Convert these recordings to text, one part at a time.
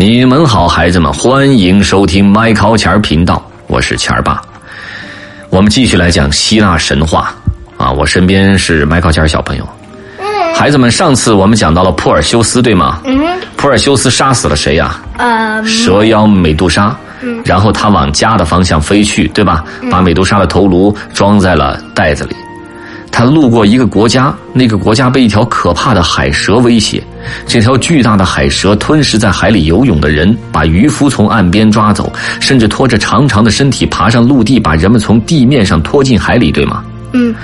你们好，孩子们，欢迎收听麦考钱儿频道，我是钱儿爸。我们继续来讲希腊神话啊！我身边是麦考钱儿小朋友。孩子们，上次我们讲到了珀尔修斯，对吗？嗯。珀尔修斯杀死了谁呀？呃。蛇妖美杜莎。嗯。然后他往家的方向飞去，对吧？把美杜莎的头颅装在了袋子里。他路过一个国家，那个国家被一条可怕的海蛇威胁。这条巨大的海蛇吞噬在海里游泳的人，把渔夫从岸边抓走，甚至拖着长长的身体爬上陆地，把人们从地面上拖进海里，对吗？嗯。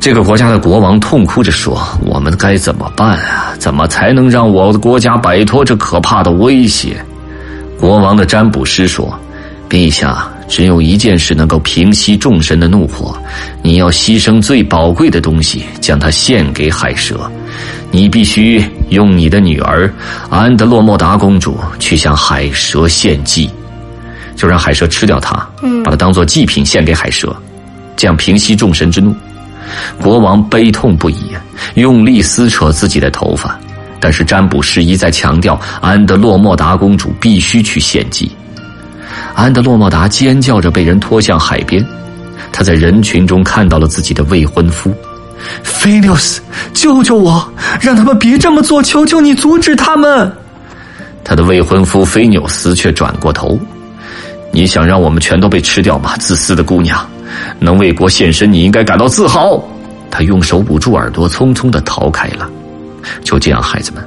这个国家的国王痛哭着说：“我们该怎么办啊？怎么才能让我的国家摆脱这可怕的威胁？”国王的占卜师说：“陛下。”只有一件事能够平息众神的怒火，你要牺牲最宝贵的东西，将它献给海蛇。你必须用你的女儿安德洛莫达公主去向海蛇献祭，就让海蛇吃掉它，把它当做祭品献给海蛇，这样平息众神之怒。国王悲痛不已，用力撕扯自己的头发，但是占卜师一再强调，安德洛莫达公主必须去献祭。安德洛莫达尖叫着被人拖向海边，他在人群中看到了自己的未婚夫，菲纽斯，救救我！让他们别这么做，求求你阻止他们！他的未婚夫菲纽斯却转过头：“你想让我们全都被吃掉吗？自私的姑娘，能为国献身，你应该感到自豪。”他用手捂住耳朵，匆匆的逃开了。就这样，孩子们，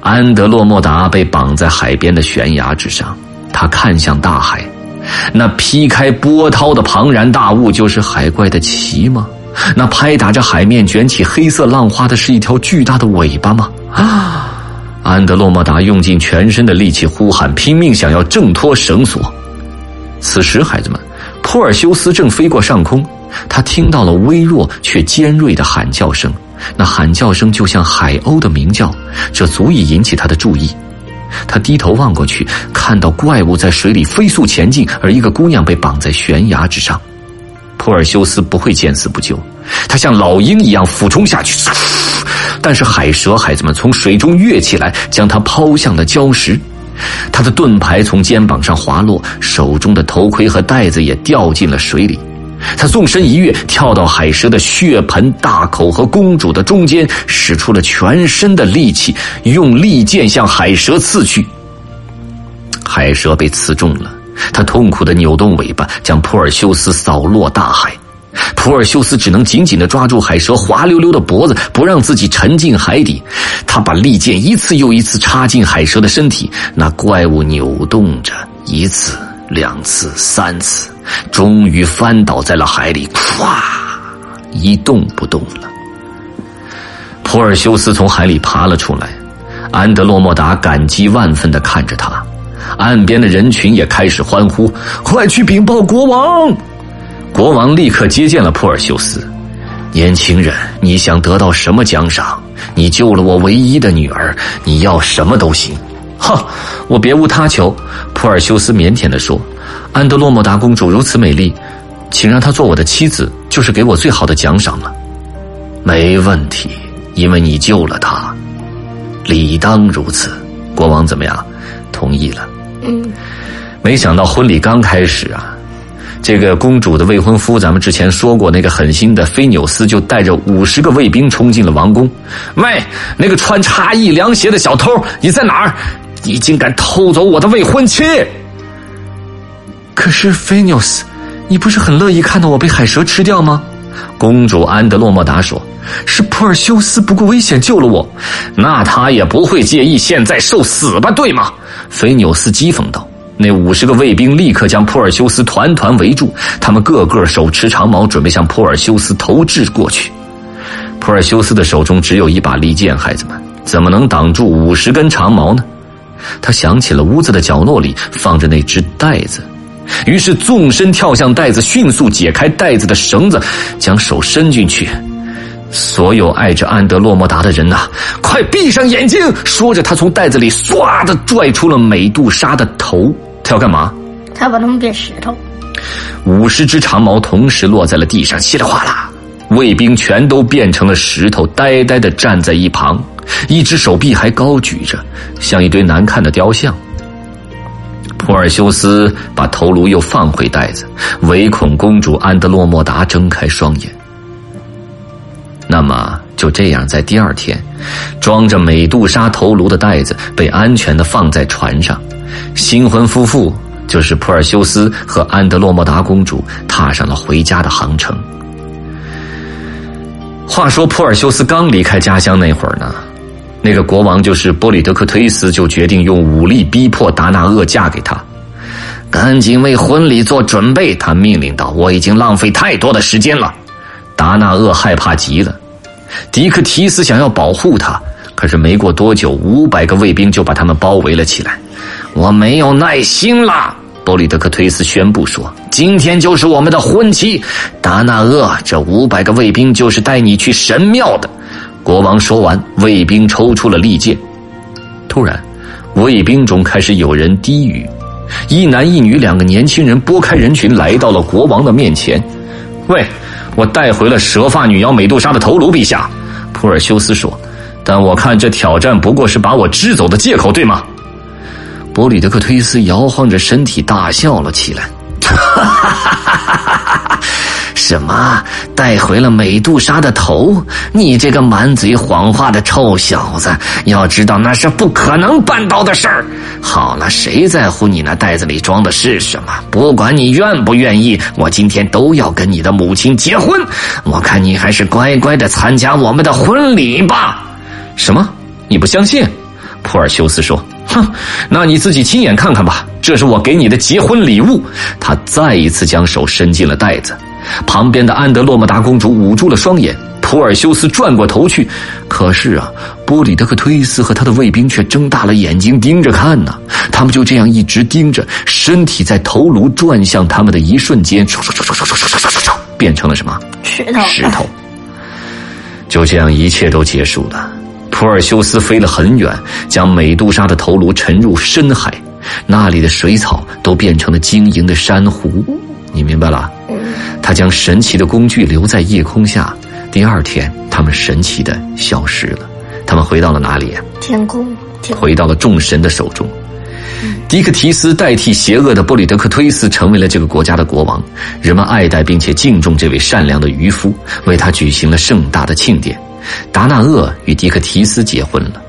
安德洛莫达被绑在海边的悬崖之上。他看向大海，那劈开波涛的庞然大物就是海怪的鳍吗？那拍打着海面卷起黑色浪花的是一条巨大的尾巴吗？啊！安德洛莫达用尽全身的力气呼喊，拼命想要挣脱绳索。此时，孩子们，珀尔修斯正飞过上空，他听到了微弱却尖锐的喊叫声，那喊叫声就像海鸥的鸣叫，这足以引起他的注意。他低头望过去，看到怪物在水里飞速前进，而一个姑娘被绑在悬崖之上。珀尔修斯不会见死不救，他像老鹰一样俯冲下去，但是海蛇孩子们从水中跃起来，将他抛向了礁石。他的盾牌从肩膀上滑落，手中的头盔和袋子也掉进了水里。他纵身一跃，跳到海蛇的血盆大口和公主的中间，使出了全身的力气，用利剑向海蛇刺去。海蛇被刺中了，他痛苦的扭动尾巴，将普尔修斯扫落大海。普尔修斯只能紧紧的抓住海蛇滑溜溜的脖子，不让自己沉进海底。他把利剑一次又一次插进海蛇的身体，那怪物扭动着，一次、两次、三次。终于翻倒在了海里，咵，一动不动了。普尔修斯从海里爬了出来，安德洛莫达感激万分的看着他，岸边的人群也开始欢呼：“快去禀报国王！”国王立刻接见了普尔修斯。年轻人，你想得到什么奖赏？你救了我唯一的女儿，你要什么都行。哈，我别无他求。普尔修斯腼腆的说。安德洛莫达公主如此美丽，请让她做我的妻子，就是给我最好的奖赏了。没问题，因为你救了她，理当如此。国王怎么样？同意了。嗯。没想到婚礼刚开始啊，这个公主的未婚夫，咱们之前说过，那个狠心的菲纽斯就带着五十个卫兵冲进了王宫。喂，那个穿差异凉鞋的小偷，你在哪儿？你竟敢偷走我的未婚妻！可是菲纽斯，你不是很乐意看到我被海蛇吃掉吗？公主安德洛莫达说：“是普尔修斯不顾危险救了我，那他也不会介意现在受死吧？对吗？”菲纽斯讥讽道。那五十个卫兵立刻将普尔修斯团团围住，他们个个手持长矛，准备向普尔修斯投掷过去。普尔修斯的手中只有一把利剑，孩子们怎么能挡住五十根长矛呢？他想起了屋子的角落里放着那只袋子。于是纵身跳向袋子，迅速解开袋子的绳子，将手伸进去。所有爱着安德洛莫达的人呐，快闭上眼睛！说着，他从袋子里唰的拽出了美杜莎的头。他要干嘛？他把他们变石头。五十只长矛同时落在了地上，稀里哗啦，卫兵全都变成了石头，呆呆的站在一旁。一只手臂还高举着，像一堆难看的雕像。普尔修斯把头颅又放回袋子，唯恐公主安德洛莫达睁开双眼。那么就这样，在第二天，装着美杜莎头颅的袋子被安全的放在船上，新婚夫妇就是普尔修斯和安德洛莫达公主踏上了回家的航程。话说，普尔修斯刚离开家乡那会儿呢，那个国王就是波里德克忒斯，就决定用武力逼迫达纳厄嫁给他。赶紧为婚礼做准备，他命令道：“我已经浪费太多的时间了。”达纳厄害怕极了。迪克提斯想要保护他，可是没过多久，五百个卫兵就把他们包围了起来。我没有耐心了。波里德克忒斯宣布说：“今天就是我们的婚期，达纳厄，这五百个卫兵就是带你去神庙的。”国王说完，卫兵抽出了利剑。突然，卫兵中开始有人低语，一男一女两个年轻人拨开人群，来到了国王的面前。喂，我带回了蛇发女妖美杜莎的头颅，陛下。普尔修斯说：“但我看这挑战不过是把我支走的借口，对吗？”波里德克忒斯摇晃着身体大笑了起来，哈哈哈哈哈什么带回了美杜莎的头？你这个满嘴谎话的臭小子！要知道那是不可能办到的事儿。好了，谁在乎你那袋子里装的是什么？不管你愿不愿意，我今天都要跟你的母亲结婚。我看你还是乖乖的参加我们的婚礼吧。什么？你不相信？普尔修斯说。哼，那你自己亲眼看看吧。这是我给你的结婚礼物。他再一次将手伸进了袋子。旁边的安德洛莫达公主捂住了双眼。普尔修斯转过头去，可是啊，波里德克忒斯和他的卫兵却睁大了眼睛盯着看呢。他们就这样一直盯着，身体在头颅转向他们的一瞬间，变成了什么？石头。石头。就这样，一切都结束了。普尔修斯飞了很远，将美杜莎的头颅沉入深海，那里的水草都变成了晶莹的珊瑚。你明白了？他将神奇的工具留在夜空下。第二天，他们神奇的消失了。他们回到了哪里？天空。回到了众神的手中。迪克提斯代替邪恶的布里德克忒斯成为了这个国家的国王。人们爱戴并且敬重这位善良的渔夫，为他举行了盛大的庆典。达纳厄与迪克提斯结婚了，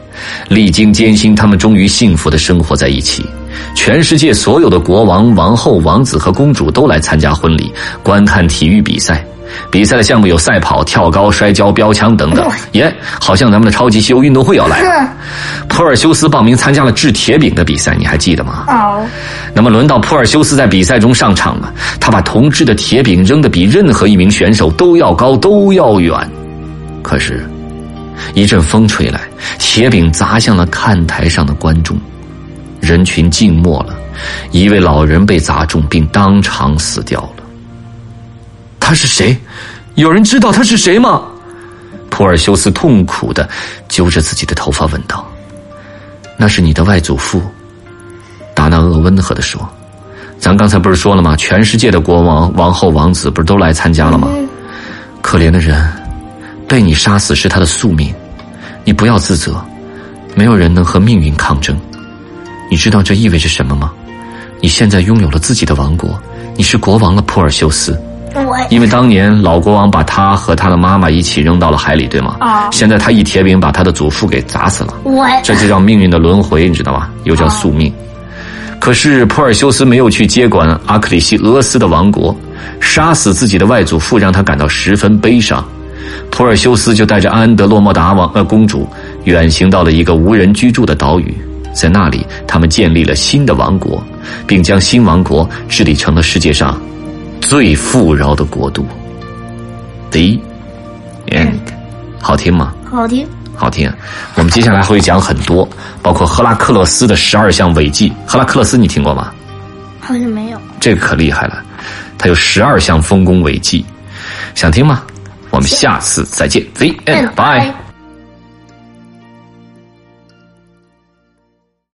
历经艰辛，他们终于幸福的生活在一起。全世界所有的国王、王后、王子和公主都来参加婚礼，观看体育比赛。比赛的项目有赛跑、跳高、摔跤、标枪等等。耶，好像咱们的超级西游运动会要来了。普尔修斯报名参加了掷铁饼的比赛，你还记得吗？哦。那么轮到普尔修斯在比赛中上场了，他把铜制的铁饼扔得比任何一名选手都要高、都要远。可是，一阵风吹来，铁饼砸向了看台上的观众，人群静默了。一位老人被砸中，并当场死掉了。他是谁？有人知道他是谁吗？普尔修斯痛苦的揪着自己的头发问道：“那是你的外祖父。”达纳厄温和的说：“咱刚才不是说了吗？全世界的国王、王后、王子不是都来参加了吗？可怜的人。”被你杀死是他的宿命，你不要自责。没有人能和命运抗争。你知道这意味着什么吗？你现在拥有了自己的王国，你是国王了，普尔修斯。因为当年老国王把他和他的妈妈一起扔到了海里，对吗？啊。现在他一铁饼把他的祖父给砸死了。我。这就叫命运的轮回，你知道吗？又叫宿命。可是普尔修斯没有去接管阿克里西俄斯的王国，杀死自己的外祖父让他感到十分悲伤。普尔修斯就带着安德洛莫达王呃公主远行到了一个无人居住的岛屿，在那里，他们建立了新的王国，并将新王国治理成了世界上最富饶的国度。The end，好听吗？好听，好听。我们接下来会讲很多，包括赫拉克勒斯的十二项伟绩。赫拉克勒斯你听过吗？好像没有。这个可厉害了，他有十二项丰功伟绩，想听吗？我们下次再见，The end，bye。